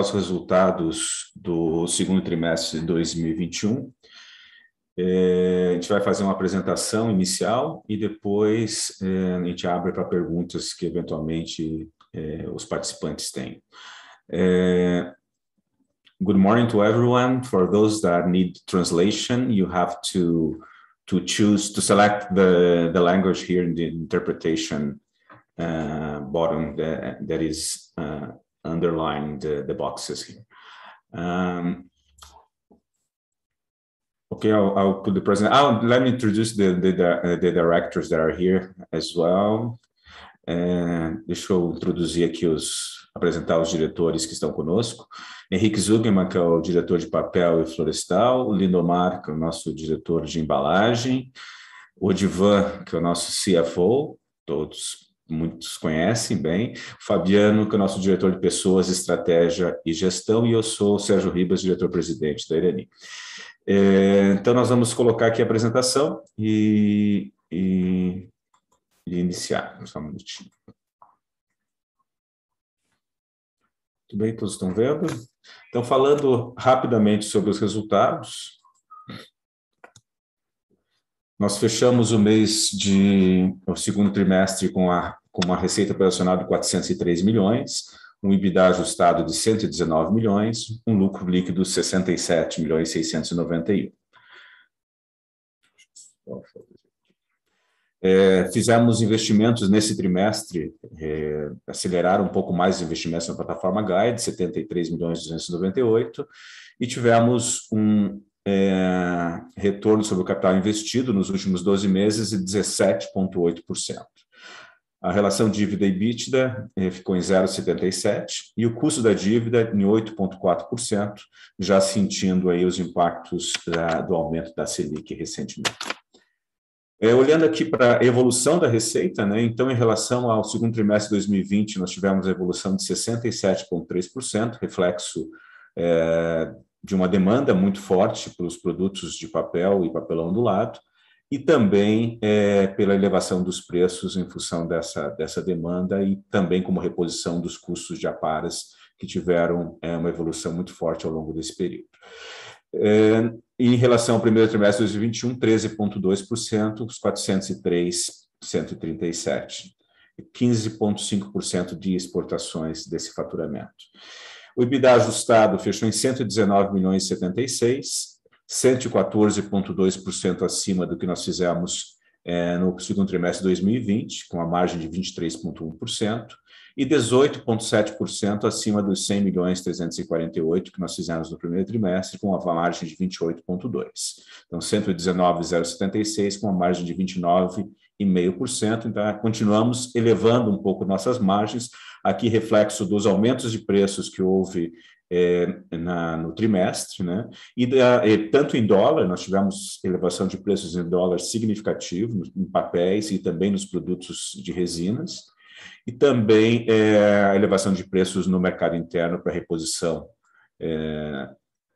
os resultados do segundo trimestre de 2021. É, a gente vai fazer uma apresentação inicial e depois é, a gente abre para perguntas que eventualmente é, os participantes têm. É, good morning to everyone. For those that need translation, you have to to choose to select the the language here in the interpretation uh, bottom that, that is uh, underlying the, the boxes here. Um, okay, I'll, I'll, put the president. Oh, let me introduce the, the, the, the directors that are here as well. É, deixa eu introduzir aqui os, apresentar os diretores que estão conosco. Henrique Zugerman, que é o diretor de papel e florestal, Lindomar, que é o nosso diretor de embalagem, Odivan, que é o nosso CFO, todos muitos conhecem bem, Fabiano, que é o nosso diretor de pessoas, estratégia e gestão, e eu sou Sérgio Ribas, diretor-presidente da Irani. É, então, nós vamos colocar aqui a apresentação e, e, e iniciar. Só um minutinho. Tudo bem? Todos estão vendo? Então, falando rapidamente sobre os resultados, nós fechamos o mês de o segundo trimestre com, a, com uma receita operacional de 403 milhões, um EBITDA ajustado de 119 milhões, um lucro líquido de 67 milhões 691. É, fizemos investimentos nesse trimestre, é, aceleraram um pouco mais os investimentos na plataforma Guide, 73 milhões 298, e tivemos um é, retorno sobre o capital investido nos últimos 12 meses de 17,8%. A relação dívida EBITDA eh, ficou em 0,77% e o custo da dívida em 8,4%, já sentindo aí os impactos da, do aumento da Selic recentemente. É, olhando aqui para a evolução da receita, né, então, em relação ao segundo trimestre de 2020, nós tivemos a evolução de 67,3%, reflexo é, de uma demanda muito forte pelos produtos de papel e papelão ondulado, e também é, pela elevação dos preços em função dessa, dessa demanda e também como reposição dos custos de aparas que tiveram é, uma evolução muito forte ao longo desse período. É, em relação ao primeiro trimestre de 2021, 13,2%, os 403, 137, 15,5% de exportações desse faturamento. O EBITDA ajustado fechou em 119 milhões e 76, 114,2% acima do que nós fizemos é, no segundo trimestre de 2020, com a margem de 23,1%, e 18,7% acima dos 100 milhões 348 que nós fizemos no primeiro trimestre, com a margem de 28,2%. Então, 119,076 com a margem de 29,5%. Então, continuamos elevando um pouco nossas margens, aqui reflexo dos aumentos de preços que houve é, na, no trimestre, né? E, da, e, tanto em dólar, nós tivemos elevação de preços em dólar significativo em papéis e também nos produtos de resinas, e também é, a elevação de preços no mercado interno para reposição, é,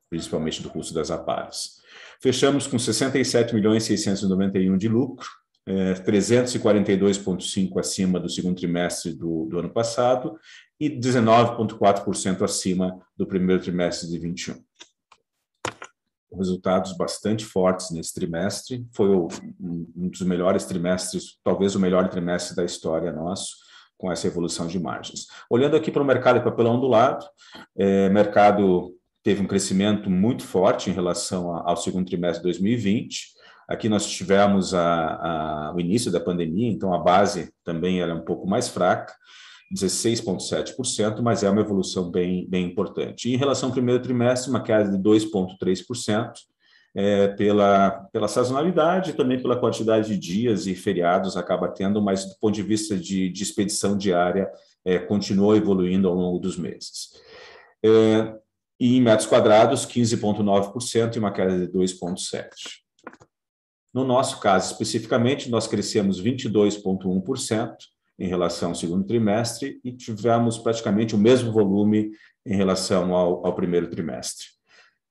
principalmente do custo das aparas. Fechamos com 67 milhões 691 de lucro, é, 342,5 acima do segundo trimestre do, do ano passado e 19,4% acima do primeiro trimestre de 21. Resultados bastante fortes nesse trimestre. Foi um dos melhores trimestres, talvez o melhor trimestre da história nosso, com essa evolução de margens. Olhando aqui para o mercado de papelão do lado, é, mercado teve um crescimento muito forte em relação ao segundo trimestre de 2020. Aqui nós tivemos a, a, o início da pandemia, então a base também é um pouco mais fraca, 16,7%, mas é uma evolução bem, bem importante. Em relação ao primeiro trimestre, uma queda de 2,3%, é, pela, pela sazonalidade, também pela quantidade de dias e feriados acaba tendo, mas do ponto de vista de, de expedição diária, é, continuou evoluindo ao longo dos meses. É, e em metros quadrados, 15,9% e uma queda de 2,7%. No nosso caso, especificamente, nós crescemos 22,1% em relação ao segundo trimestre e tivemos praticamente o mesmo volume em relação ao, ao primeiro trimestre.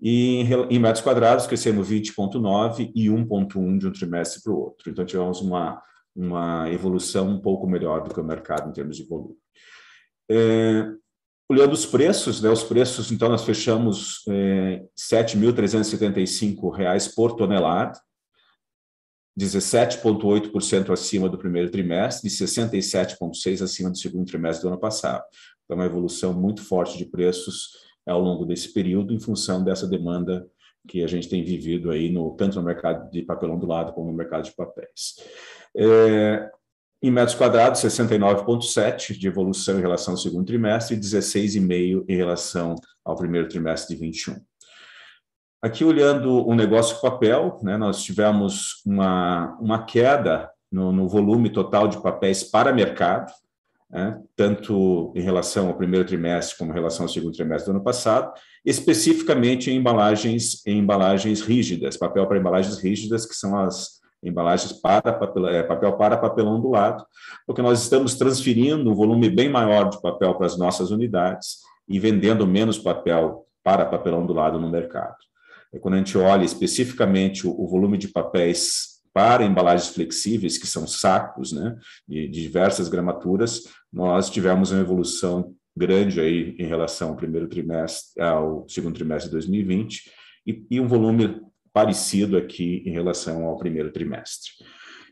E em, em metros quadrados, crescemos 20,9 e 1,1 de um trimestre para o outro. Então, tivemos uma, uma evolução um pouco melhor do que o mercado em termos de volume. É, Olhando os preços, né, os preços, então, nós fechamos é, R$ 7.375 por tonelada, 17,8% acima do primeiro trimestre e 67,6% acima do segundo trimestre do ano passado. Então, uma evolução muito forte de preços ao longo desse período, em função dessa demanda que a gente tem vivido aí, no, tanto no mercado de papelão do lado como no mercado de papéis. É, em metros quadrados, 69,7 de evolução em relação ao segundo trimestre e 16,5 em relação ao primeiro trimestre de 21. Aqui, olhando o negócio papel, né, nós tivemos uma, uma queda no, no volume total de papéis para mercado, né, tanto em relação ao primeiro trimestre como em relação ao segundo trimestre do ano passado, especificamente em embalagens, em embalagens rígidas, papel para embalagens rígidas, que são as embalagens para papel, é, papel para papelão do lado, porque nós estamos transferindo um volume bem maior de papel para as nossas unidades e vendendo menos papel para papelão do lado no mercado. É quando a gente olha especificamente o, o volume de papéis para embalagens flexíveis, que são sacos, né, de, diversas gramaturas, nós tivemos uma evolução grande aí em relação ao primeiro trimestre, ao segundo trimestre de 2020, e, e um volume parecido aqui em relação ao primeiro trimestre.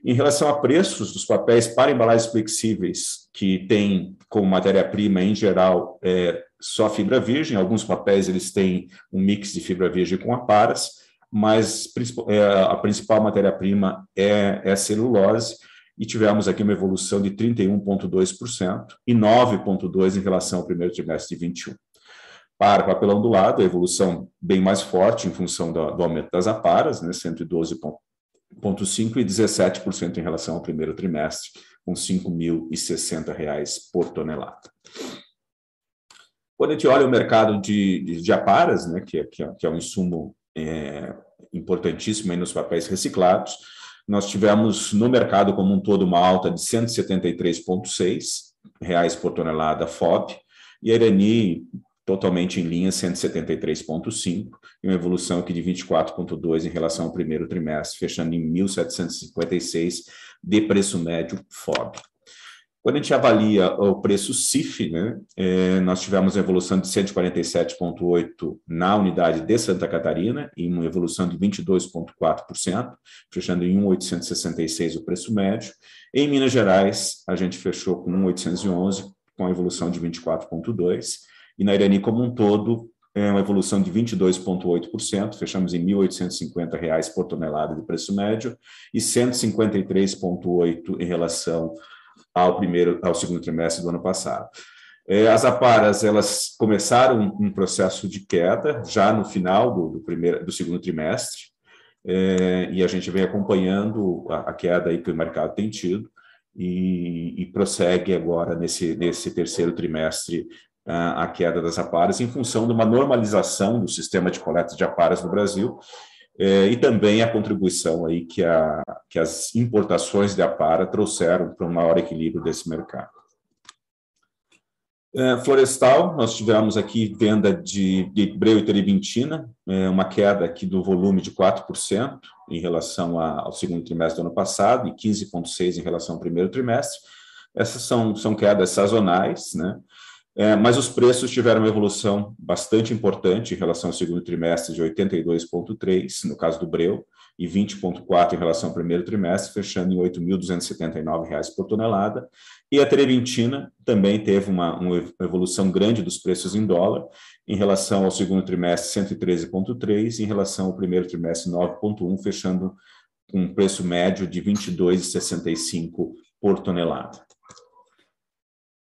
Em relação a preços dos papéis para embalagens flexíveis, que tem como matéria-prima, em geral, é, só fibra virgem, alguns papéis eles têm um mix de fibra virgem com aparas, mas é, a principal matéria-prima é, é a celulose, e tivemos aqui uma evolução de 31,2% e 9,2% em relação ao primeiro trimestre de 21. Para papelão do lado, a evolução bem mais forte em função do, aumento das aparas, né, 112,5% e 17% em relação ao primeiro trimestre, com R$ 5.060 por tonelada. Quando a gente olha o mercado de, de, de aparas, né, que, é, que, é, que é um insumo é, importantíssimo nos papéis reciclados, nós tivemos no mercado como um todo uma alta de 173,6 reais por tonelada FOB, e a Irani totalmente em linha, 173,5, e uma evolução aqui de 24,2 em relação ao primeiro trimestre, fechando em 1.756 de preço médio FOB. Quando a gente avalia o preço CIF, né, é, nós tivemos uma evolução de 147,8% na unidade de Santa Catarina e uma evolução de 22,4%, fechando em 1,866 o preço médio. Em Minas Gerais, a gente fechou com 1,811, com a evolução de 24,2%, e na Irani como um todo, é uma evolução de 22,8%, fechamos em R$ 1.850 por tonelada de preço médio, e 153,8% em relação ao primeiro, ao segundo trimestre do ano passado. É, as aparas elas começaram um processo de queda já no final do, do primeiro, do segundo trimestre, é, e a gente vem acompanhando a, a, queda aí que o mercado tem tido e, e prossegue agora nesse, nesse terceiro trimestre a, a queda das aparas em função de uma normalização do sistema de coleta de aparas no Brasil é, e também a contribuição aí que, a, que as importações de Apara trouxeram para um maior equilíbrio desse mercado. É, florestal, nós tivemos aqui venda de, de breu e terebintina, é, uma queda aqui do volume de 4% em relação a, ao segundo trimestre do ano passado e 15,6% em relação ao primeiro trimestre. Essas são, são quedas sazonais, né? É, mas os preços tiveram uma evolução bastante importante em relação ao segundo trimestre, de 82,3 no caso do Breu, e 20,4 em relação ao primeiro trimestre, fechando em R$ 8.279 por tonelada. E a terebintina também teve uma, uma, evolução grande dos preços em dólar, em relação ao segundo trimestre, 113,3, em relação ao primeiro trimestre, 9,1, fechando com um preço médio de R$ 22,65 por tonelada.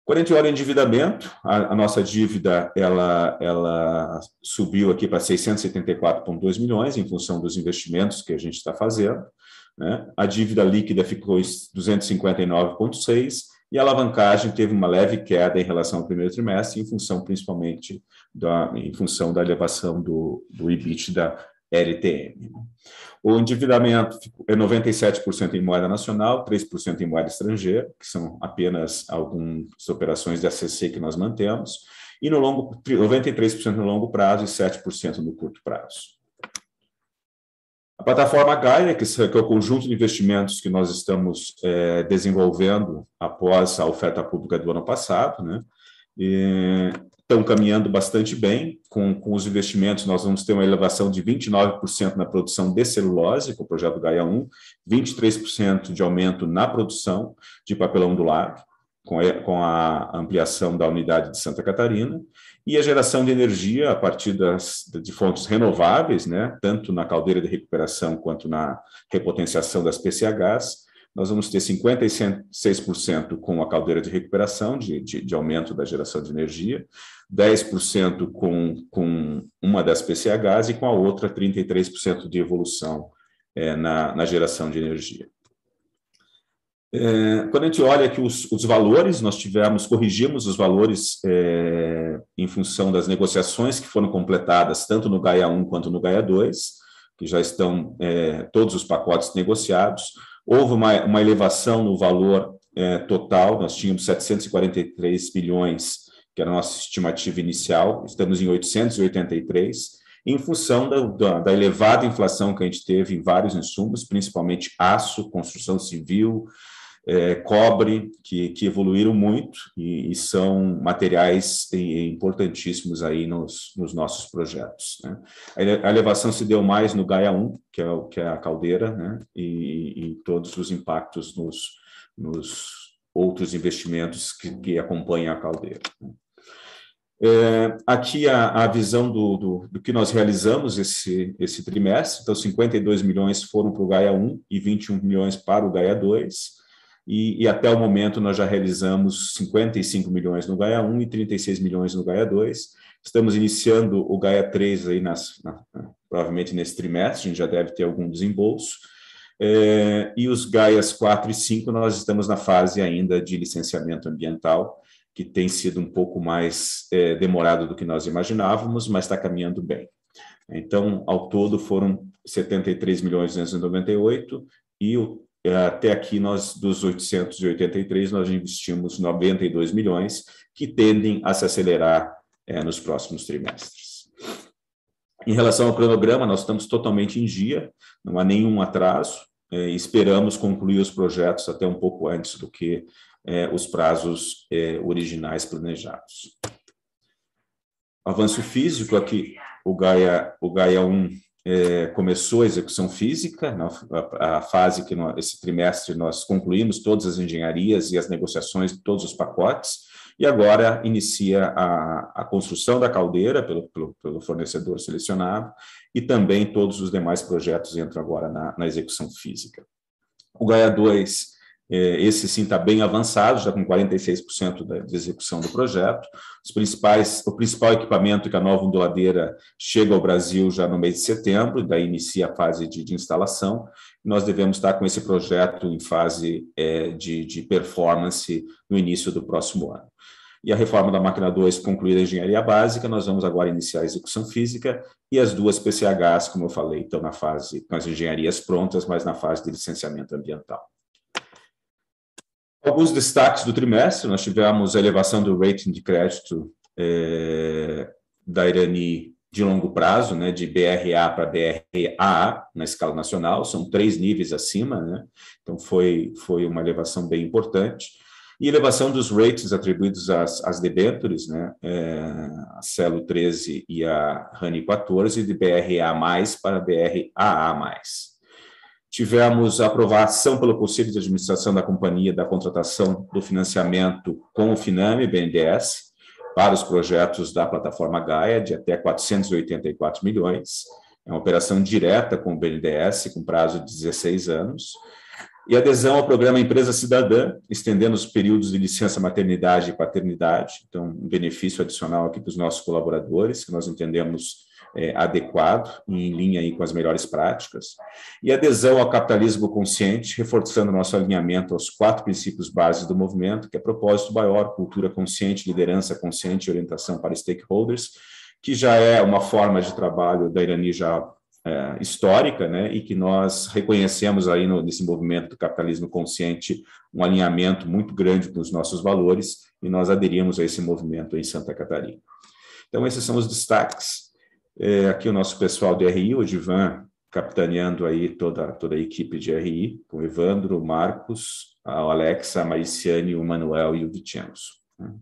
Quando a gente olha o endividamento, a, a nossa dívida ela, ela subiu aqui para 674,2 milhões em função dos investimentos que a gente está fazendo. Né? A dívida líquida ficou em 259,6 e a alavancagem teve uma leve queda em relação ao primeiro trimestre, em função principalmente da, em função da elevação do, do EBITDA LTM. O endividamento é 97% em moeda nacional, 3% em moeda estrangeira, que são apenas algumas operações de ACC que nós mantemos, e no longo 93% no longo prazo e 7% no curto prazo. A plataforma Gaia, que é o conjunto de investimentos que nós estamos é, desenvolvendo após a oferta pública do ano passado, né? E estão caminhando bastante bem. Com, com os investimentos, nós vamos ter uma elevação de 29% na produção de celulose, com o projeto Gaia 1, 23% de aumento na produção de papelão do lar, com a, com a ampliação da unidade de Santa Catarina, e a geração de energia a partir das, de fontes renováveis, né, tanto na caldeira de recuperação quanto na repotenciação das PCHs, nós vamos ter 56% com a caldeira de recuperação, de, de, de, aumento da geração de energia, 10% com, com uma das PCHs e com a outra 33% de evolução é, na, na geração de energia. É, quando a gente olha aqui os, os, valores, nós tivemos, corrigimos os valores é, em função das negociações que foram completadas tanto no Gaia 1 quanto no Gaia 2, que já estão é, todos os pacotes negociados. Houve uma, uma elevação no valor é, total, nós tínhamos 743 bilhões, que era a nossa estimativa inicial, estamos em 883, em função da, da, da, elevada inflação que a gente teve em vários insumos, principalmente aço, construção civil, é, cobre, que, que, evoluíram muito e, e são materiais importantíssimos aí nos, nos nossos projetos. Né? A elevação se deu mais no Gaia 1, que é, que é a caldeira, né? e, e todos os impactos nos, nos outros investimentos que, que acompanham a caldeira. Né? É, aqui a, a visão do, do, do, que nós realizamos esse, esse trimestre. Então, 52 milhões foram para o Gaia 1 e 21 milhões para o Gaia 2 e, e, até o momento nós já realizamos 55 milhões no Gaia 1 e 36 milhões no Gaia 2. Estamos iniciando o Gaia 3 aí nas, na, provavelmente nesse trimestre, a gente já deve ter algum desembolso. É, e os Gaias 4 e 5 nós estamos na fase ainda de licenciamento ambiental, que tem sido um pouco mais é, demorado do que nós imaginávamos, mas está caminhando bem. Então, ao todo foram 73 milhões 298 e o até aqui, nós dos 883, nós investimos 92 milhões, que tendem a se acelerar é, nos próximos trimestres. Em relação ao cronograma, nós estamos totalmente em dia, não há nenhum atraso, é, esperamos concluir os projetos até um pouco antes do que é, os prazos é, originais planejados. Avanço físico aqui, o Gaia, o Gaia 1 é, começou a execução física, na, a, a, fase que nós, esse trimestre nós concluímos todas as engenharias e as negociações de todos os pacotes, e agora inicia a, a construção da caldeira pelo, pelo, pelo, fornecedor selecionado, e também todos os demais projetos entram agora na, na execução física. O Gaia 2 é, esse sim está bem avançado, já com 46% da, de execução do projeto. Os principais, o principal equipamento que a nova onduladeira chega ao Brasil já no mês de setembro, daí inicia a fase de, de instalação. Nós devemos estar com esse projeto em fase é, de, de performance no início do próximo ano. E a reforma da máquina 2 concluída a engenharia básica, nós vamos agora iniciar a execução física e as duas PCHs, como eu falei, estão na fase, com as engenharias prontas, mas na fase de licenciamento ambiental. Alguns destaques do trimestre, nós tivemos a elevação do rating de crédito é, da Irani de longo prazo, né, de BRA para BRAA na escala nacional, são três níveis acima, né, então foi, foi uma elevação bem importante. E elevação dos ratings atribuídos às, às debêntures, né, é, a CELO 13 e a RANI 14, de BRA+, para BRAA+. Tivemos a aprovação pelo Conselho de Administração da companhia da contratação do financiamento com o Finame BNDES para os projetos da plataforma Gaia de até 484 milhões. É uma operação direta com o BNDES, com prazo de 16 anos. E adesão ao programa Empresa Cidadã, estendendo os períodos de licença maternidade e paternidade. Então, um benefício adicional aqui para os nossos colaboradores, que nós entendemos é, adequado e em linha aí com as melhores práticas, e adesão ao capitalismo consciente, reforçando nosso alinhamento aos quatro princípios básicos do movimento, que é propósito maior, cultura consciente, liderança consciente e orientação para stakeholders, que já é uma forma de trabalho da Irani já é, histórica, né, e que nós reconhecemos aí no, nesse movimento do capitalismo consciente um alinhamento muito grande com os nossos valores, e nós aderimos a esse movimento em Santa Catarina. Então, esses são os destaques é, aqui o nosso pessoal de RI, o Divan capitaneando aí toda, toda a equipe de RI, com o Evandro, o Marcos, a Alexa, a Mariciane, o Manuel e o Vicenzo. Né?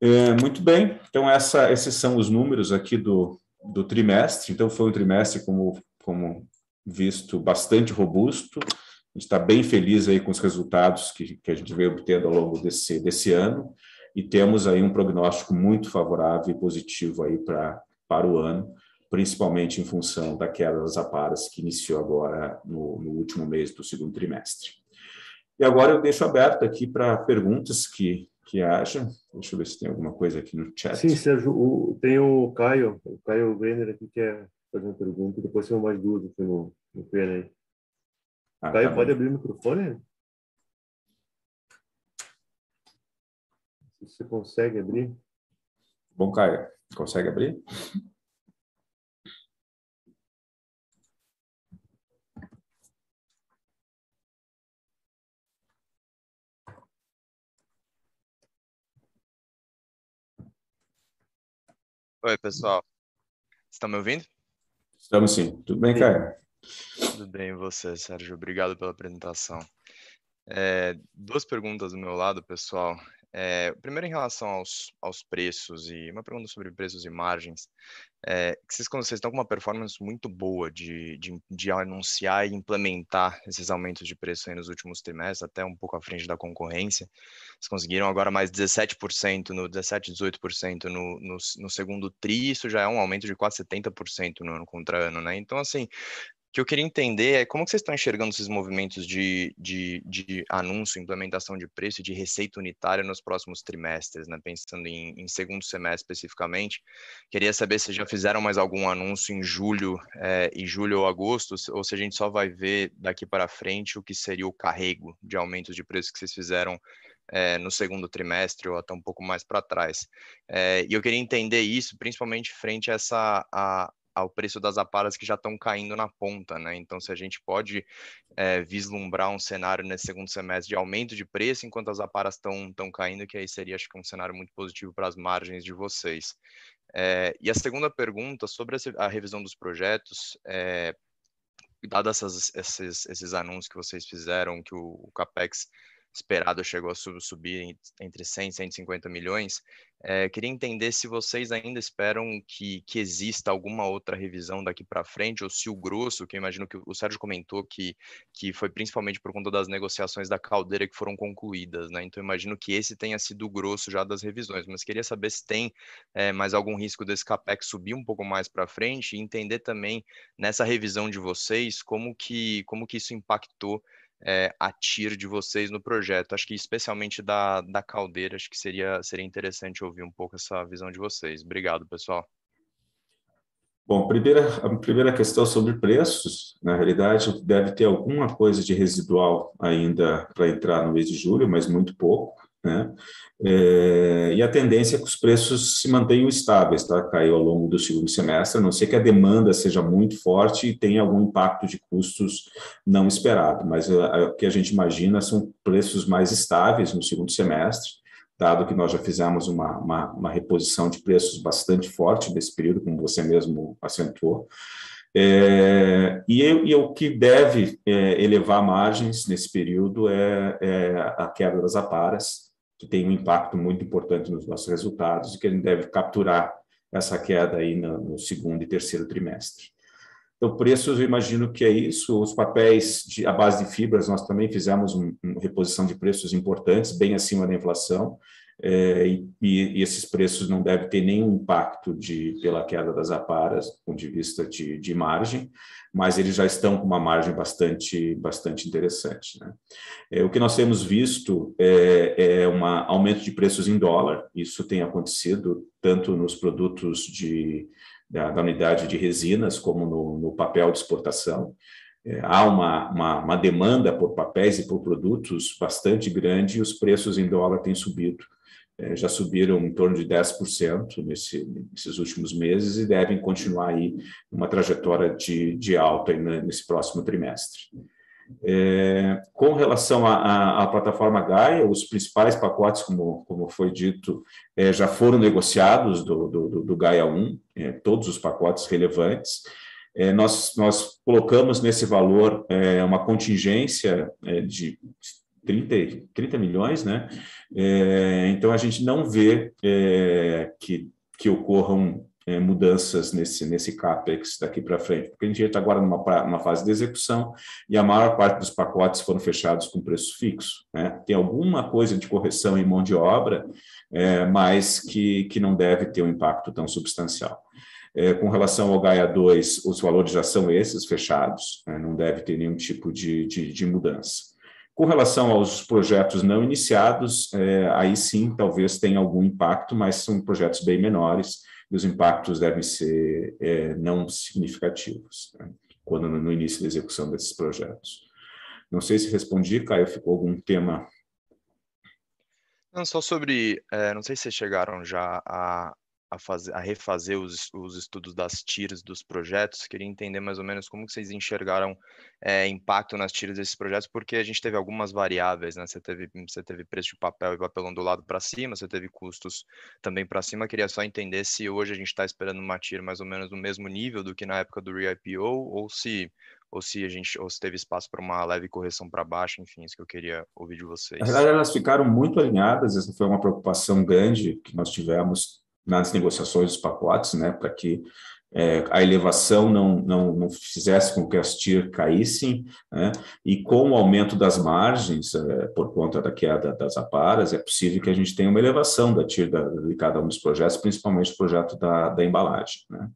É, muito bem, então essa, esses são os números aqui do, do trimestre. Então, foi um trimestre, como, como visto, bastante robusto. A gente está bem feliz aí com os resultados que, que a gente veio obtendo ao longo desse, desse ano e temos aí um prognóstico muito favorável e positivo aí para para o ano, principalmente em função da queda das aparas que iniciou agora no, no último mês do segundo trimestre. E agora eu deixo aberto aqui para perguntas que, que haja. Deixa eu ver se tem alguma coisa aqui no chat. Sim, Sérgio, o, tem o Caio, o Caio Brenner aqui que quer fazer uma pergunta, depois tem mais duas aqui no, no PNA. Ah, Caio, tá pode abrir o microfone? Se você consegue abrir. Bom, Caio. Consegue abrir? Oi, pessoal. Estão me ouvindo? Estamos sim. Tudo bem, Caio? Tudo bem, você, Sérgio? Obrigado pela apresentação. É, duas perguntas do meu lado, pessoal. É, primeiro, em relação aos, aos preços, e uma pergunta sobre preços e margens. É, vocês, vocês estão com uma performance muito boa de, de, de, anunciar e implementar esses aumentos de preço nos últimos trimestres, até um pouco à frente da concorrência. Vocês conseguiram agora mais 17%, no 17%, 18% no, no, no segundo TRI, isso já é um aumento de quase 70% no ano contra ano, né? Então, assim, que eu queria entender é como que vocês estão enxergando esses movimentos de, de, de anúncio, implementação de preço e de receita unitária nos próximos trimestres, né? Pensando em, em, segundo semestre especificamente. Queria saber se já fizeram mais algum anúncio em julho, é, em julho ou agosto, ou se a gente só vai ver daqui para frente o que seria o carrego de aumentos de preço que vocês fizeram é, no segundo trimestre ou até um pouco mais para trás. É, e eu queria entender isso, principalmente frente a essa a, ao preço das aparas que já estão caindo na ponta, né? Então, se a gente pode é, vislumbrar um cenário nesse segundo semestre de aumento de preço enquanto as aparas estão caindo, que aí seria, acho que, um cenário muito positivo para as margens de vocês. É, e a segunda pergunta sobre a revisão dos projetos, é, dado essas, esses, esses anúncios que vocês fizeram, que o, o CAPEX esperado chegou a subir entre 100 e 150 milhões. É, queria entender se vocês ainda esperam que, que exista alguma outra revisão daqui para frente, ou se o grosso, que eu imagino que o Sérgio comentou que, que foi principalmente por conta das negociações da caldeira que foram concluídas, né? Então, imagino que esse tenha sido o grosso já das revisões, mas queria saber se tem é, mais algum risco desse CAPEX subir um pouco mais para frente e entender também nessa revisão de vocês como que, como que isso impactou é, a TIR de vocês no projeto. Acho que especialmente da, da caldeira, acho que seria, seria interessante ouvir um pouco essa visão de vocês. Obrigado, pessoal. Bom, primeira, a primeira questão sobre preços, na realidade, deve ter alguma coisa de residual ainda para entrar no mês de julho, mas muito pouco. Né? É, e a tendência é que os preços se mantenham estáveis, tá? Caiu ao longo do segundo semestre, a não ser que a demanda seja muito forte e tenha algum impacto de custos não esperado, mas a, a, o que a gente imagina são preços mais estáveis no segundo semestre, dado que nós já fizemos uma, uma, uma reposição de preços bastante forte nesse período, como você mesmo acentuou. É, e, e, o que deve é, elevar margens nesse período é, é a quebra das aparas, que tem um impacto muito importante nos nossos resultados e que a gente deve capturar essa queda aí no, no segundo e terceiro trimestre. Então, preços, eu imagino que é isso. Os papéis de, à base de fibras, nós também fizemos uma um reposição de preços importantes, bem acima da inflação, é, e, e, esses preços não devem ter nenhum impacto de, pela queda das aparas, do ponto de vista de, de margem, mas eles já estão com uma margem bastante, bastante interessante. Né? É, o que nós temos visto é, é um aumento de preços em dólar, isso tem acontecido tanto nos produtos de, da, da unidade de resinas como no, no papel de exportação. É, há uma, uma, uma demanda por papéis e por produtos bastante grande e os preços em dólar têm subido já subiram em torno de 10% nesse, nesses últimos meses e devem continuar aí uma trajetória de, de alta nesse próximo trimestre. É, com relação à plataforma Gaia, os principais pacotes, como, como foi dito, é, já foram negociados do, do, do Gaia 1, é, todos os pacotes relevantes. É, nós, nós colocamos nesse valor é, uma contingência de 30, 30 milhões, né? É, então a gente não vê é, que, que ocorram é, mudanças nesse, nesse CAPEX daqui para frente, porque a gente está agora numa, numa fase de execução e a maior parte dos pacotes foram fechados com preço fixo. Né? Tem alguma coisa de correção em mão de obra, é, mas que, que não deve ter um impacto tão substancial. É, com relação ao Gaia 2, os valores já são esses fechados, né? não deve ter nenhum tipo de, de, de mudança. Com relação aos projetos não iniciados, é, aí sim talvez tenha algum impacto, mas são projetos bem menores, e os impactos devem ser é, não significativos, né, quando no, início da execução desses projetos. Não sei se respondi, Caio, ficou algum tema? Não, só sobre, é, não sei se chegaram já a, a, fazer, a refazer os, os estudos das tiras dos projetos, queria entender mais ou menos como que vocês enxergaram é, impacto nas tiras desses projetos, porque a gente teve algumas variáveis, né? Você teve, você teve preço de papel e papelão do lado para cima, você teve custos também para cima. Queria só entender se hoje a gente está esperando uma tira mais ou menos no mesmo nível do que na época do re-IPO, ou se ou se a gente ou se teve espaço para uma leve correção para baixo, enfim, isso que eu queria ouvir de vocês. Na verdade, elas ficaram muito alinhadas, essa foi uma preocupação grande que nós tivemos nas negociações dos pacotes, né, para que é, a elevação não, não, não, fizesse com que as TIR caíssem, né? e com o aumento das margens, é, por conta da queda das aparas, é possível que a gente tenha uma elevação da TIR da, de cada um dos projetos, principalmente o projeto da, da embalagem. Né?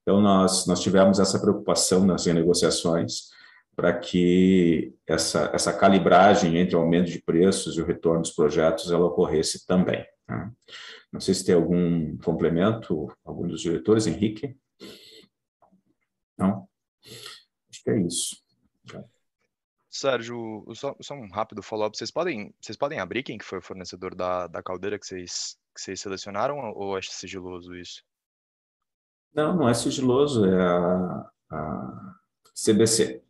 Então, nós, nós tivemos essa preocupação nas renegociações para que essa, essa calibragem entre o aumento de preços e o retorno dos projetos ela ocorresse também. Né? Não sei se tem algum complemento, algum dos diretores, Henrique? Não? Acho que é isso. Sérgio, só, só um rápido follow-up. Vocês podem, vocês podem abrir quem que foi o fornecedor da, da caldeira que vocês, que vocês selecionaram ou é sigiloso isso? Não, não é sigiloso, é a, a CBC.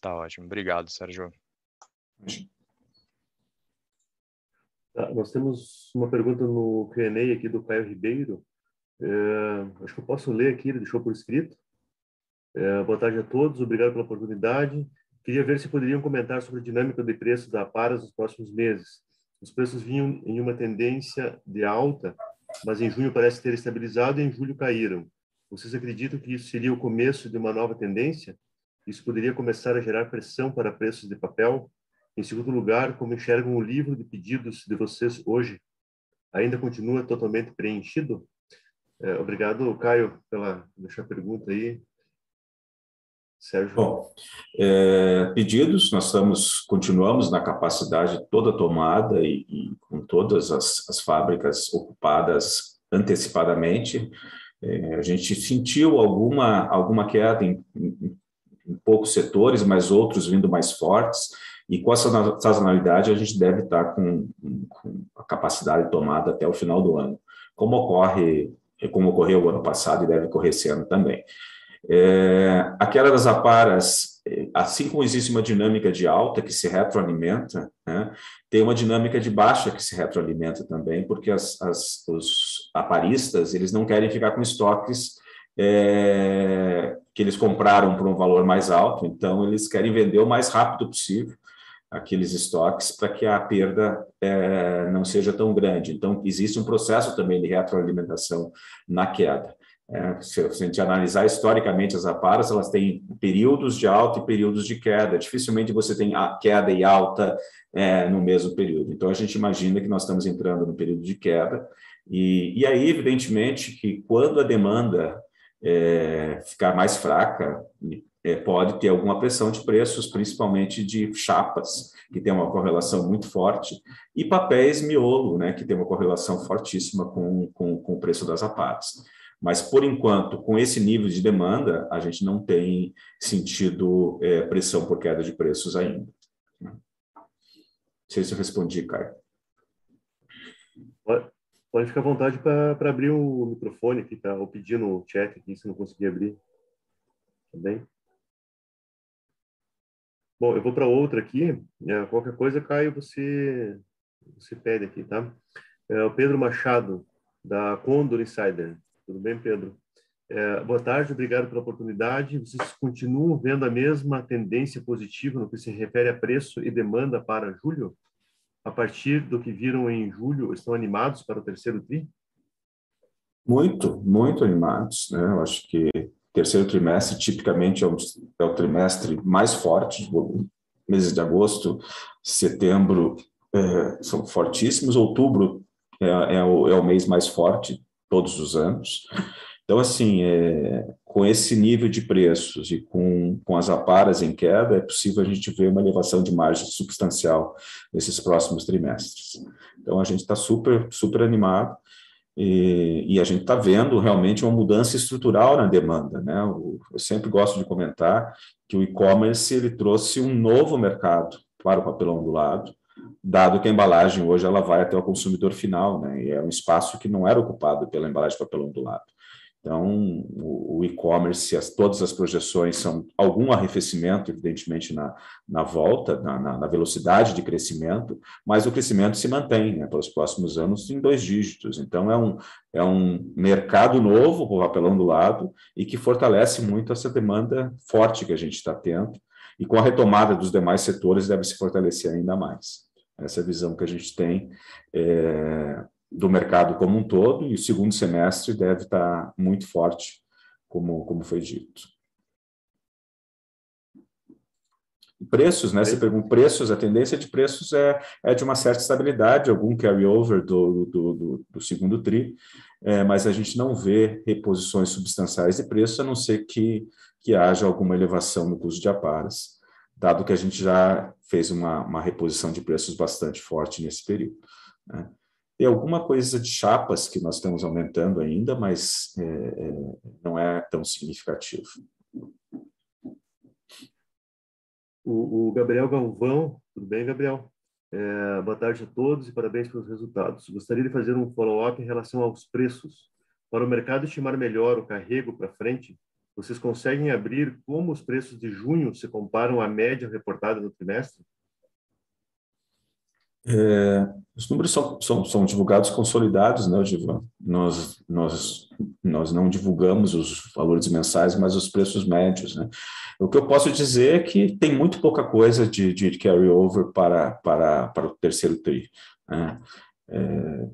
Tá ótimo. Obrigado, Sérgio. Tá, nós temos uma pergunta no Q&A aqui do Caio Ribeiro. É, acho que eu posso ler aqui, ele deixou por escrito. É, boa tarde a todos, obrigado pela oportunidade. Queria ver se poderiam comentar sobre a dinâmica de preços da Aparas nos próximos meses. Os preços vinham em uma tendência de alta, mas em junho parece ter estabilizado e em julho caíram. Vocês acreditam que isso seria o começo de uma nova tendência? Isso poderia começar a gerar pressão para preços de papel? Em segundo lugar, como enxergam o livro de pedidos de vocês hoje? Ainda continua totalmente preenchido? É, obrigado, Caio, pela deixar a pergunta aí. Sérgio. Bom, é, pedidos, nós estamos, continuamos na capacidade toda tomada e, e com todas as, as, fábricas ocupadas antecipadamente. É, a gente sentiu alguma, alguma queda em, em, em poucos setores, mas outros vindo mais fortes. E com essa sazonalidade, a gente deve estar com, com a capacidade tomada até o final do ano, como ocorre, como ocorreu o ano passado e deve ocorrer esse ano também. É, a queda das aparas, assim como existe uma dinâmica de alta que se retroalimenta, né, tem uma dinâmica de baixa que se retroalimenta também, porque as, as, os aparistas eles não querem ficar com estoques é, que eles compraram por um valor mais alto, então eles querem vender o mais rápido possível aqueles estoques para que a perda é, não seja tão grande. Então, existe um processo também de retroalimentação na queda. É, se a gente analisar historicamente as aparas, elas têm períodos de alta e períodos de queda. Dificilmente você tem a queda e alta é, no mesmo período. Então, a gente imagina que nós estamos entrando no período de queda. E, e aí, evidentemente, que quando a demanda é, ficar mais fraca, é, pode ter alguma pressão de preços, principalmente de chapas, que tem uma correlação muito forte, e papéis miolo, né, que tem uma correlação fortíssima com, com, com o preço das apartes. Mas, por enquanto, com esse nível de demanda, a gente não tem sentido é, pressão por queda de preços ainda. Não sei se eu respondi, Caio. Pode, ficar à vontade para abrir o microfone aqui, tá? Ou pedir no chat aqui, se não conseguir abrir. Tá bem? Bom, eu vou para outra aqui. É, qualquer coisa, Caio, você, você pede aqui, tá? É, o Pedro Machado, da Condor Insider. Tudo bem, Pedro? É, boa tarde, obrigado pela oportunidade. Vocês continuam vendo a mesma tendência positiva no que se refere a preço e demanda para julho? A partir do que viram em julho, estão animados para o terceiro TRI? Muito, muito animados. Né? Eu acho que terceiro trimestre tipicamente é, um, é o trimestre mais forte, meses de agosto, setembro é, são fortíssimos, outubro é, é, o, é o mês mais forte todos os anos. Então, assim, é, com esse nível de preços e com, com as aparas em queda, é possível a gente ver uma elevação de margem substancial nesses próximos trimestres. Então, a gente está super, super animado e, e a gente está vendo realmente uma mudança estrutural na demanda. Né? Eu sempre gosto de comentar que o e-commerce ele trouxe um novo mercado para o papelão do lado, dado que a embalagem hoje ela vai até o consumidor final, né? E é um espaço que não era ocupado pela embalagem de papelão do lado. Então, o, e-commerce, as, todas as projeções são algum arrefecimento, evidentemente, na, na volta, na, na, velocidade de crescimento, mas o crescimento se mantém né, pelos próximos anos em dois dígitos. Então, é um, é um mercado novo, o papelão do lado, e que fortalece muito essa demanda forte que a gente está tendo, e com a retomada dos demais setores deve se fortalecer ainda mais. Essa é a visão que a gente tem. É, do mercado como um todo, e o segundo semestre deve estar muito forte, como, como foi dito. Preços, né? Você pergunta preços, a tendência de preços é, é de uma certa estabilidade, algum carry-over do, do, do, do, segundo TRI, é, mas a gente não vê reposições substanciais de preço, a não ser que, que haja alguma elevação no custo de aparas, dado que a gente já fez uma, uma reposição de preços bastante forte nesse período. Né? Tem alguma coisa de chapas que nós estamos aumentando ainda, mas é, é, não é tão significativo. O, o, Gabriel Galvão, tudo bem, Gabriel? É, boa tarde a todos e parabéns pelos resultados. Gostaria de fazer um follow-up em relação aos preços. Para o mercado estimar melhor o carrego para frente, vocês conseguem abrir como os preços de junho se comparam à média reportada no trimestre? É, os números são, são, são, divulgados consolidados, né, Givan? Nós, nós, nós não divulgamos os valores mensais, mas os preços médios, né? O que eu posso dizer é que tem muito pouca coisa de, de carry-over para, para, para o terceiro TRI. Né? É,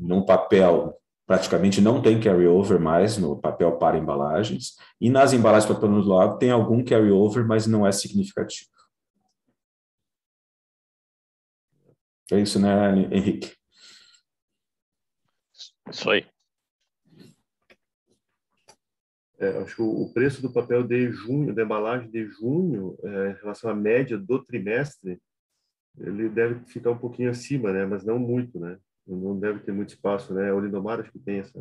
no papel, praticamente não tem carry-over mais no papel para embalagens, e nas embalagens para o lado tem algum carry-over, mas não é significativo. É isso, né, Henrique? Isso aí. É, acho que o preço do papel de junho, da embalagem de junho, é, em relação à média do trimestre, ele deve ficar um pouquinho acima, né? Mas não muito, né? Não deve ter muito espaço, né? O Lindomar acho que tem essa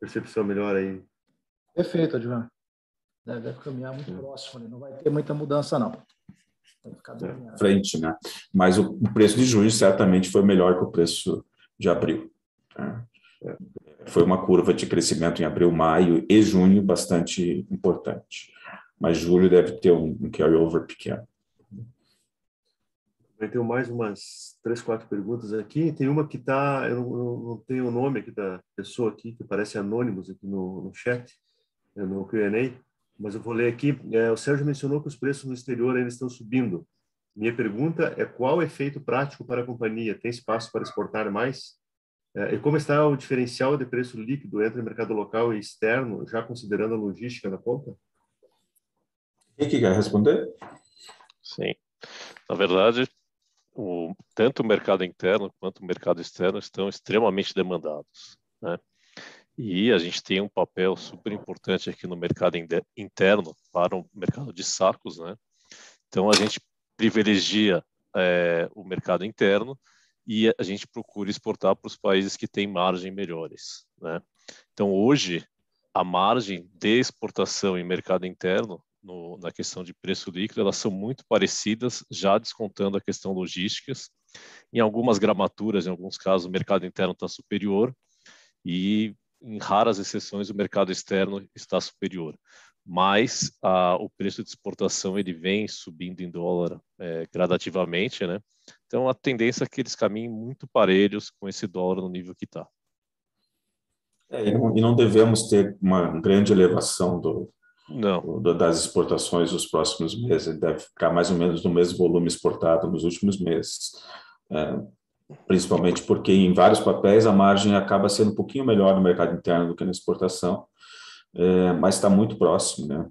percepção melhor aí. Perfeito, Advan. Deve caminhar muito próximo, né? não vai ter muita mudança, não frente, né? Mas o, o, preço de junho certamente foi melhor que o preço de abril. Né? Foi uma curva de crescimento em abril, maio e junho bastante importante. Mas julho deve ter um, um carry-over pequeno. Eu tenho mais umas três, quatro perguntas aqui. Tem uma que está, eu não, não, tenho o nome aqui da pessoa aqui, que parece anônimos aqui no, no chat, no Q&A mas eu vou ler aqui. É, o Sérgio mencionou que os preços no exterior ainda estão subindo. Minha pergunta é qual o efeito prático para a companhia? Tem espaço para exportar mais? É, e como está o diferencial de preço líquido entre o mercado local e externo, já considerando a logística da ponta? Quem que quer responder? Sim. Na verdade, o, tanto o mercado interno quanto o mercado externo estão extremamente demandados. Né? E a gente tem um papel super importante aqui no mercado interno para o mercado de sacos, né? Então a gente privilegia é, o mercado interno e a gente procura exportar para os países que têm margem melhores, né? Então hoje a margem de exportação em mercado interno no, na questão de preço líquido, elas são muito parecidas, já descontando a questão logísticas. Em algumas gramaturas, em alguns casos, o mercado interno está superior e em raras exceções, o mercado externo está superior. Mas a, o preço de exportação ele vem subindo em dólar é, gradativamente, né? Então a tendência é que eles caminhem muito parelhos com esse dólar no nível que está. É, e, não, devemos ter uma grande elevação do, do, das exportações nos próximos meses. Deve ficar mais ou menos no mesmo volume exportado nos últimos meses. É, principalmente porque em vários papéis a margem acaba sendo um pouquinho melhor no mercado interno do que na exportação, é, mas está muito próximo, né?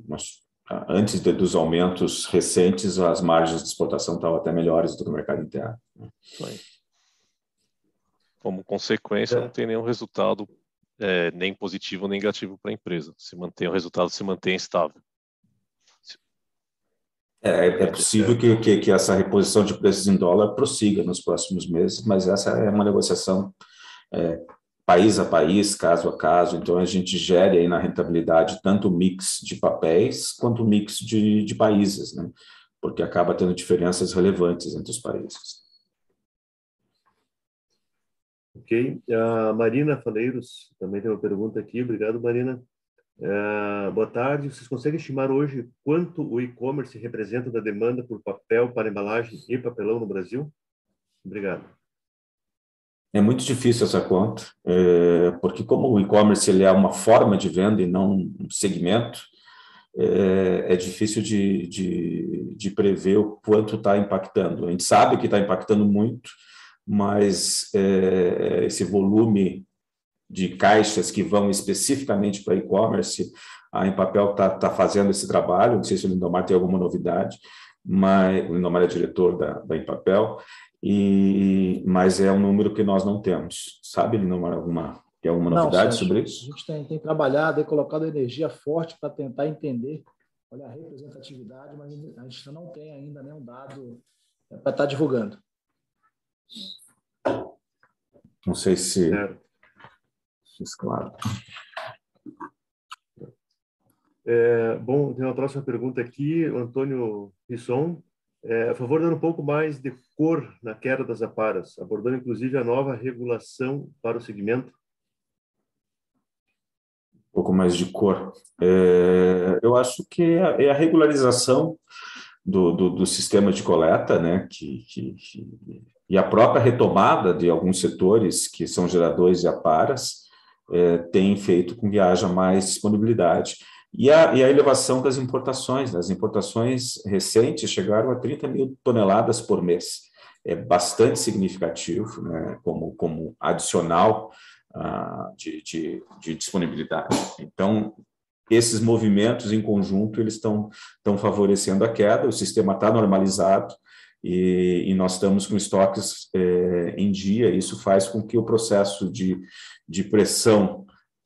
antes de, dos aumentos recentes, as margens de exportação estavam até melhores do que o mercado interno. Como consequência, é. não tem nenhum resultado é, nem positivo nem negativo para a empresa. Se mantém o resultado se mantém estável. É, é possível que, que, que, essa reposição de preços em dólar prossiga nos próximos meses, mas essa é uma negociação é, país a país, caso a caso, então a gente gere aí na rentabilidade tanto o mix de papéis quanto o mix de, de países, né? porque acaba tendo diferenças relevantes entre os países. Ok. A Marina Faleiros também tem uma pergunta aqui. Obrigado, Marina. Uh, boa tarde. Vocês conseguem estimar hoje quanto o e-commerce representa da demanda por papel para embalagem e papelão no Brasil? Obrigado. É muito difícil essa conta, é, porque como o e-commerce ele é uma forma de venda e não um segmento, é, é difícil de, de, de, prever o quanto está impactando. A gente sabe que está impactando muito, mas é, esse volume de caixas que vão especificamente para e-commerce, a Empapel está tá fazendo esse trabalho, não sei se o Lindomar tem alguma novidade, mas o Lindomar é diretor da, da Empapel, e, mas é um número que nós não temos. Sabe, Lindomar, alguma, tem alguma não, novidade sobre isso? A gente tem, tem trabalhado e colocado energia forte para tentar entender olha, a representatividade, mas a gente não tem ainda nenhum dado para estar tá divulgando. Não sei se é claro. É, bom, tem uma próxima pergunta aqui, o Antônio Risson. É, a favor, dando um pouco mais de cor na queda das aparas, abordando inclusive a nova regulação para o segmento. Um pouco mais de cor. É, eu acho que é a regularização do, do, do, sistema de coleta, né, que, que, que, e a própria retomada de alguns setores que são geradores de aparas, é, tem feito com que haja mais disponibilidade. E a, e a elevação das importações, as importações recentes chegaram a 30 mil toneladas por mês. É bastante significativo, né, como, como adicional uh, de, de, de disponibilidade. Então, esses movimentos em conjunto eles estão estão favorecendo a queda. O sistema está normalizado e, e, nós estamos com estoques é, em dia. Isso faz com que o processo de de pressão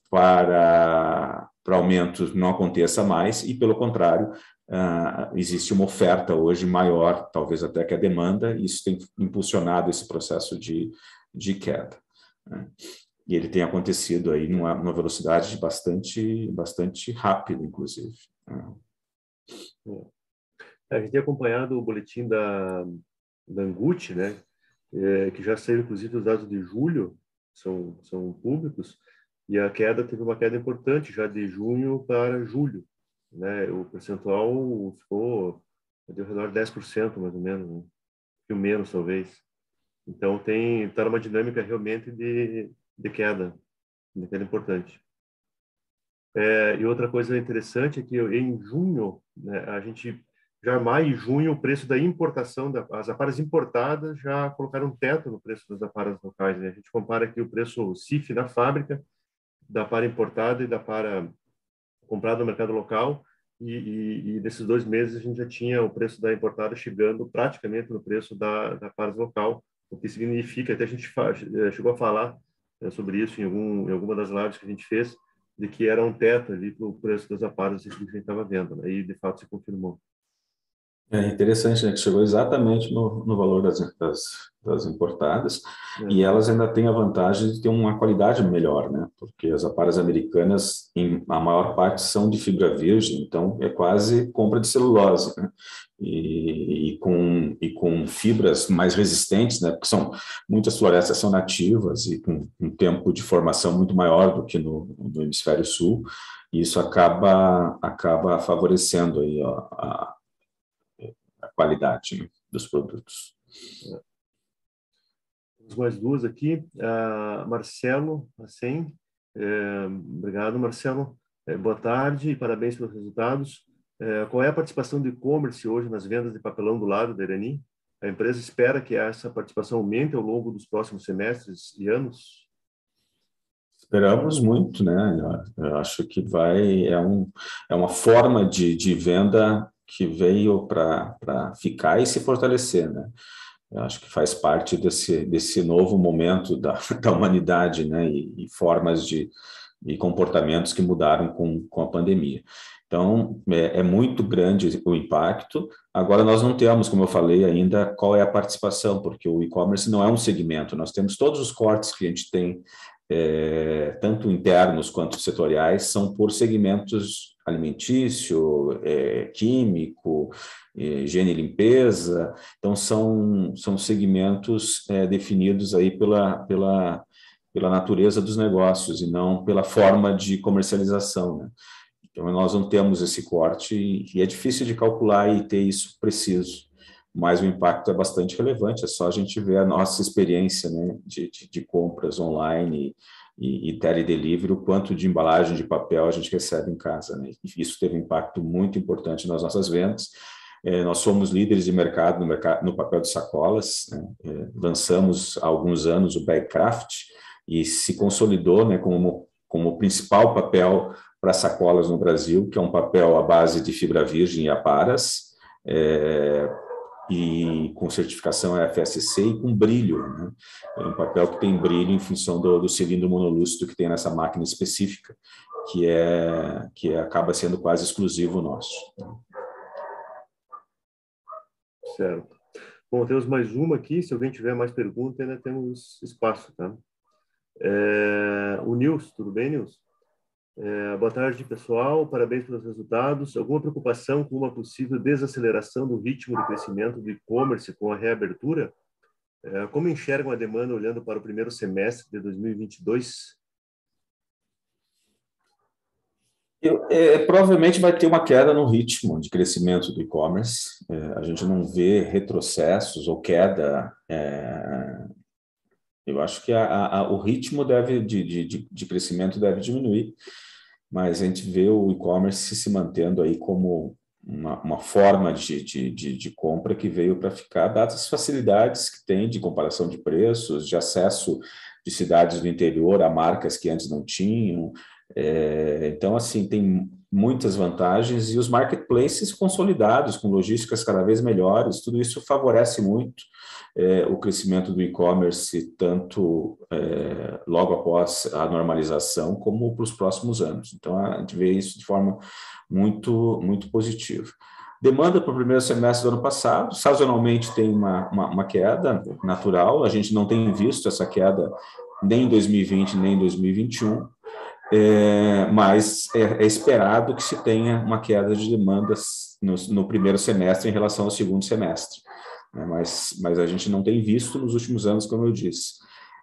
para, para aumento não aconteça mais, e, pelo contrário, uh, existe uma oferta hoje maior, talvez até que a demanda, e isso tem impulsionado esse processo de, de queda. Né? E ele tem acontecido aí numa, numa velocidade bastante, bastante rápida, inclusive. Né? É, a gente tem acompanhado o boletim da, da Angut, né, é, que já saiu, inclusive, os dados de julho, são, são públicos, e a queda teve uma queda importante já de junho para julho. Né? O percentual ficou de ao redor de 10%, mais ou menos, né? que menos, talvez. Então, tem está numa dinâmica realmente de, de queda, de queda importante. É, e outra coisa interessante é que em junho, né, a gente já maio e junho, o preço da importação, da, as aparas importadas já colocaram um teto no preço das aparas locais. Né? A gente compara aqui o preço CIF da fábrica, da para importada e da para comprada no mercado local, e, e, e, desses dois meses a gente já tinha o preço da importada chegando praticamente no preço da, da para local, o que significa, até a gente eh, chegou a falar é, sobre isso em, algum, em alguma das lives que a gente fez, de que era um teto ali para o preço das aparas que a gente estava vendo, né? e de fato se confirmou. É interessante, né? Que chegou exatamente no, no valor das, das, das importadas é. e elas ainda têm a vantagem de ter uma qualidade melhor, né? Porque as aparas americanas, em, a maior parte, são de fibra virgem, então é quase compra de celulose, né? E, e, com, e com fibras mais resistentes, né? Porque são, muitas florestas são nativas e com um tempo de formação muito maior do que no, no hemisfério sul, e isso acaba, acaba favorecendo aí a qualidade né, dos produtos. Temos mais duas aqui. Uh, Marcelo Assim, É, obrigado, Marcelo. É, boa tarde e parabéns pelos resultados. É, qual é a participação do e-commerce hoje nas vendas de papelão do lado da Irani? A empresa espera que essa participação aumente ao longo dos próximos semestres e anos? Esperamos muito, né? Eu acho que vai é, um, é uma forma de, de venda que veio para ficar e se fortalecer, né? Eu acho que faz parte desse, desse novo momento da, da humanidade, né? E, e formas de e comportamentos que mudaram com, com a pandemia. Então, é, é, muito grande o impacto. Agora, nós não temos, como eu falei ainda, qual é a participação, porque o e-commerce não é um segmento. Nós temos todos os cortes que a gente tem é, tanto internos quanto setoriais, são por segmentos alimentício, é, químico, é, higiene e limpeza. Então, são, são segmentos é, definidos aí pela, pela, pela natureza dos negócios e não pela forma de comercialização. Né? Então, nós não temos esse corte e é difícil de calcular e ter isso preciso mas o impacto é bastante relevante. É só a gente ver a nossa experiência né, de, de, de compras online e, e teledelivery, o quanto de embalagem de papel a gente recebe em casa. Né? Isso teve um impacto muito importante nas nossas vendas. É, nós somos líderes de mercado no, mercado, no papel de sacolas. Né? É, lançamos há alguns anos o Bagcraft e se consolidou né, como, como o principal papel para sacolas no Brasil, que é um papel à base de fibra virgem e aparas. É, e com certificação FSC e com brilho, né? É um papel que tem brilho em função do, do cilindro monolúcido que tem nessa máquina específica, que é que acaba sendo quase exclusivo nosso. Certo. Bom, temos mais uma aqui. Se alguém tiver mais perguntas, ainda temos espaço, tá? É, o Nils, tudo bem, Nils? É, boa tarde, pessoal. Parabéns pelos resultados. Alguma preocupação com uma possível desaceleração do ritmo de crescimento do e-commerce com a reabertura? É, como enxergam a demanda olhando para o primeiro semestre de 2022? Eu, é, provavelmente vai ter uma queda no ritmo de crescimento do e-commerce. É, a gente não vê retrocessos ou queda. É, eu acho que a, a, o ritmo deve de, de, de crescimento deve diminuir mas a gente vê o e-commerce se mantendo aí como uma, uma forma de, de, de, de, compra que veio para ficar, dadas as facilidades que tem de comparação de preços, de acesso de cidades do interior a marcas que antes não tinham. É, então, assim, tem muitas vantagens e os marketplaces consolidados, com logísticas cada vez melhores, tudo isso favorece muito é, o crescimento do e-commerce, tanto é, logo após a normalização, como para os próximos anos. Então, a gente vê isso de forma muito, muito positiva. Demanda para o primeiro semestre do ano passado, sazonalmente tem uma, uma, uma queda natural, a gente não tem visto essa queda nem em 2020, nem em 2021, é, mas é, é, esperado que se tenha uma queda de demandas no, no, primeiro semestre em relação ao segundo semestre né? mas, mas a gente não tem visto nos últimos anos, como eu disse.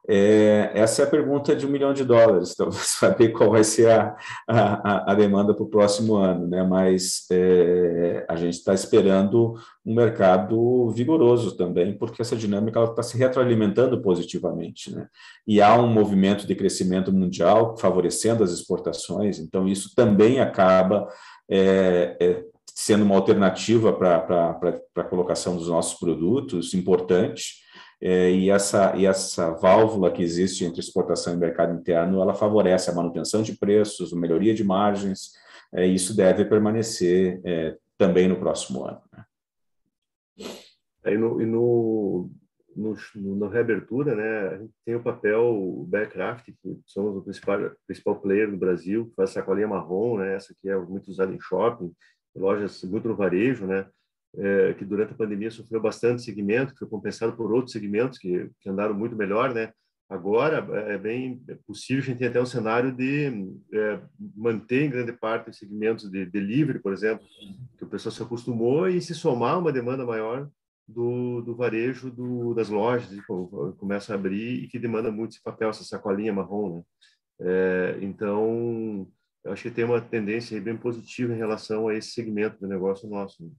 É, essa é a pergunta de um milhão de dólares, então saber qual vai ser a, a, a demanda para o próximo ano, né? mas é, a gente está esperando um mercado vigoroso também, porque essa dinâmica está se retroalimentando positivamente. Né? E há um movimento de crescimento mundial favorecendo as exportações, então isso também acaba é, é sendo uma alternativa para a colocação dos nossos produtos, importante, é, e, essa, e essa válvula que existe entre exportação e mercado interno, ela favorece a manutenção de preços, a melhoria de margens, é, e isso deve permanecer é, também no próximo ano. Né? É, e no, e no, no, no, reabertura, né, a gente tem o papel o Backcraft, que somos o principal, principal player no Brasil, que faz sacolinha marrom, né, essa que é muito usada em shopping, lojas muito no varejo, né? É, que durante a pandemia sofreu bastante segmento, que foi compensado por outros segmentos que, que andaram muito melhor, né? Agora é bem possível a gente ter até um cenário de é, manter em grande parte os segmentos de delivery, por exemplo, que o pessoal se acostumou e se somar uma demanda maior do, do varejo do, das lojas, que começa a abrir e que demanda muito esse papel, essa sacolinha marrom, né? É, então, eu acho que tem uma tendência bem positiva em relação a esse segmento do negócio nosso.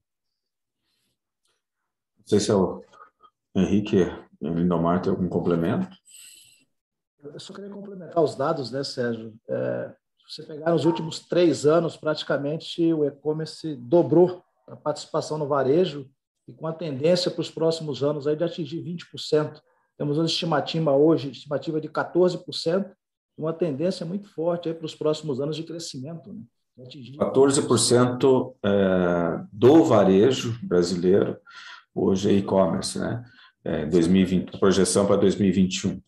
Não sei se é o Henrique Lindomar tem algum complemento. Eu só queria complementar os dados, né, Sérgio? É, se você pegar nos últimos três anos, praticamente o e-commerce dobrou a participação no varejo e com a tendência para os próximos anos aí de atingir 20%. Temos uma estimativa hoje, estimativa de 14%, uma tendência muito forte aí para os próximos anos de crescimento. Né? 14% é, do varejo brasileiro hoje é e-commerce, né? É, 2020, projeção para 2021,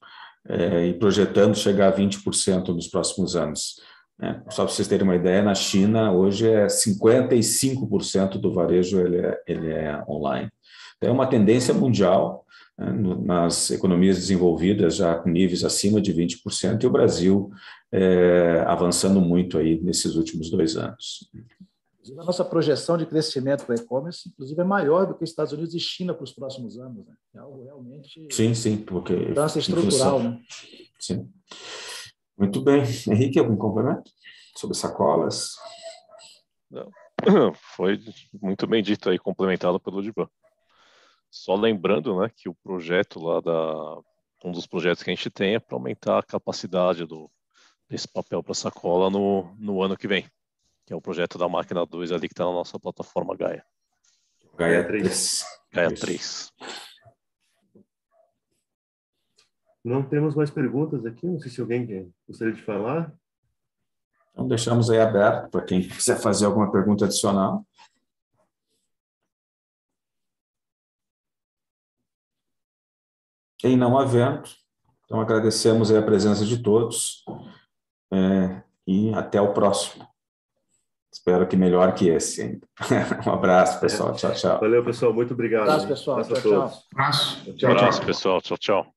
é, e projetando chegar a 20% nos próximos anos. Né? Só para vocês terem uma ideia, na China hoje é 55% do varejo ele é, ele é online. Então, é uma tendência mundial né? nas economias desenvolvidas já com níveis acima de 20% e o Brasil é, avançando muito aí nesses últimos dois anos. A nossa projeção de crescimento para e-commerce, inclusive, é maior do que Estados Unidos e China para os próximos anos. Né? É algo realmente. Sim, sim, porque. Mudança estrutural, né? Sim. Muito bem. Henrique, algum complemento sobre sacolas? Não. Foi muito bem dito aí, complementado pelo Diban. Só lembrando, né, que o projeto lá da um dos projetos que a gente tem é para aumentar a capacidade do desse papel para sacola no, no ano que vem, que é o projeto da máquina 2 ali que está na nossa plataforma Gaia. Gaia 3. Gaia 3. Não temos mais perguntas aqui, não sei se alguém gostaria de falar. Então, deixamos aí aberto para quem quiser fazer alguma pergunta adicional. Em não havendo, então agradecemos a presença de todos é, e até o próximo. Espero que melhor que esse ainda. um abraço, pessoal. Tchau, tchau. Valeu, pessoal. Muito obrigado. Um abraço, pessoal. Tchau, tchau. Abraço. Tchau, tchau. pessoal. Tchau, tchau.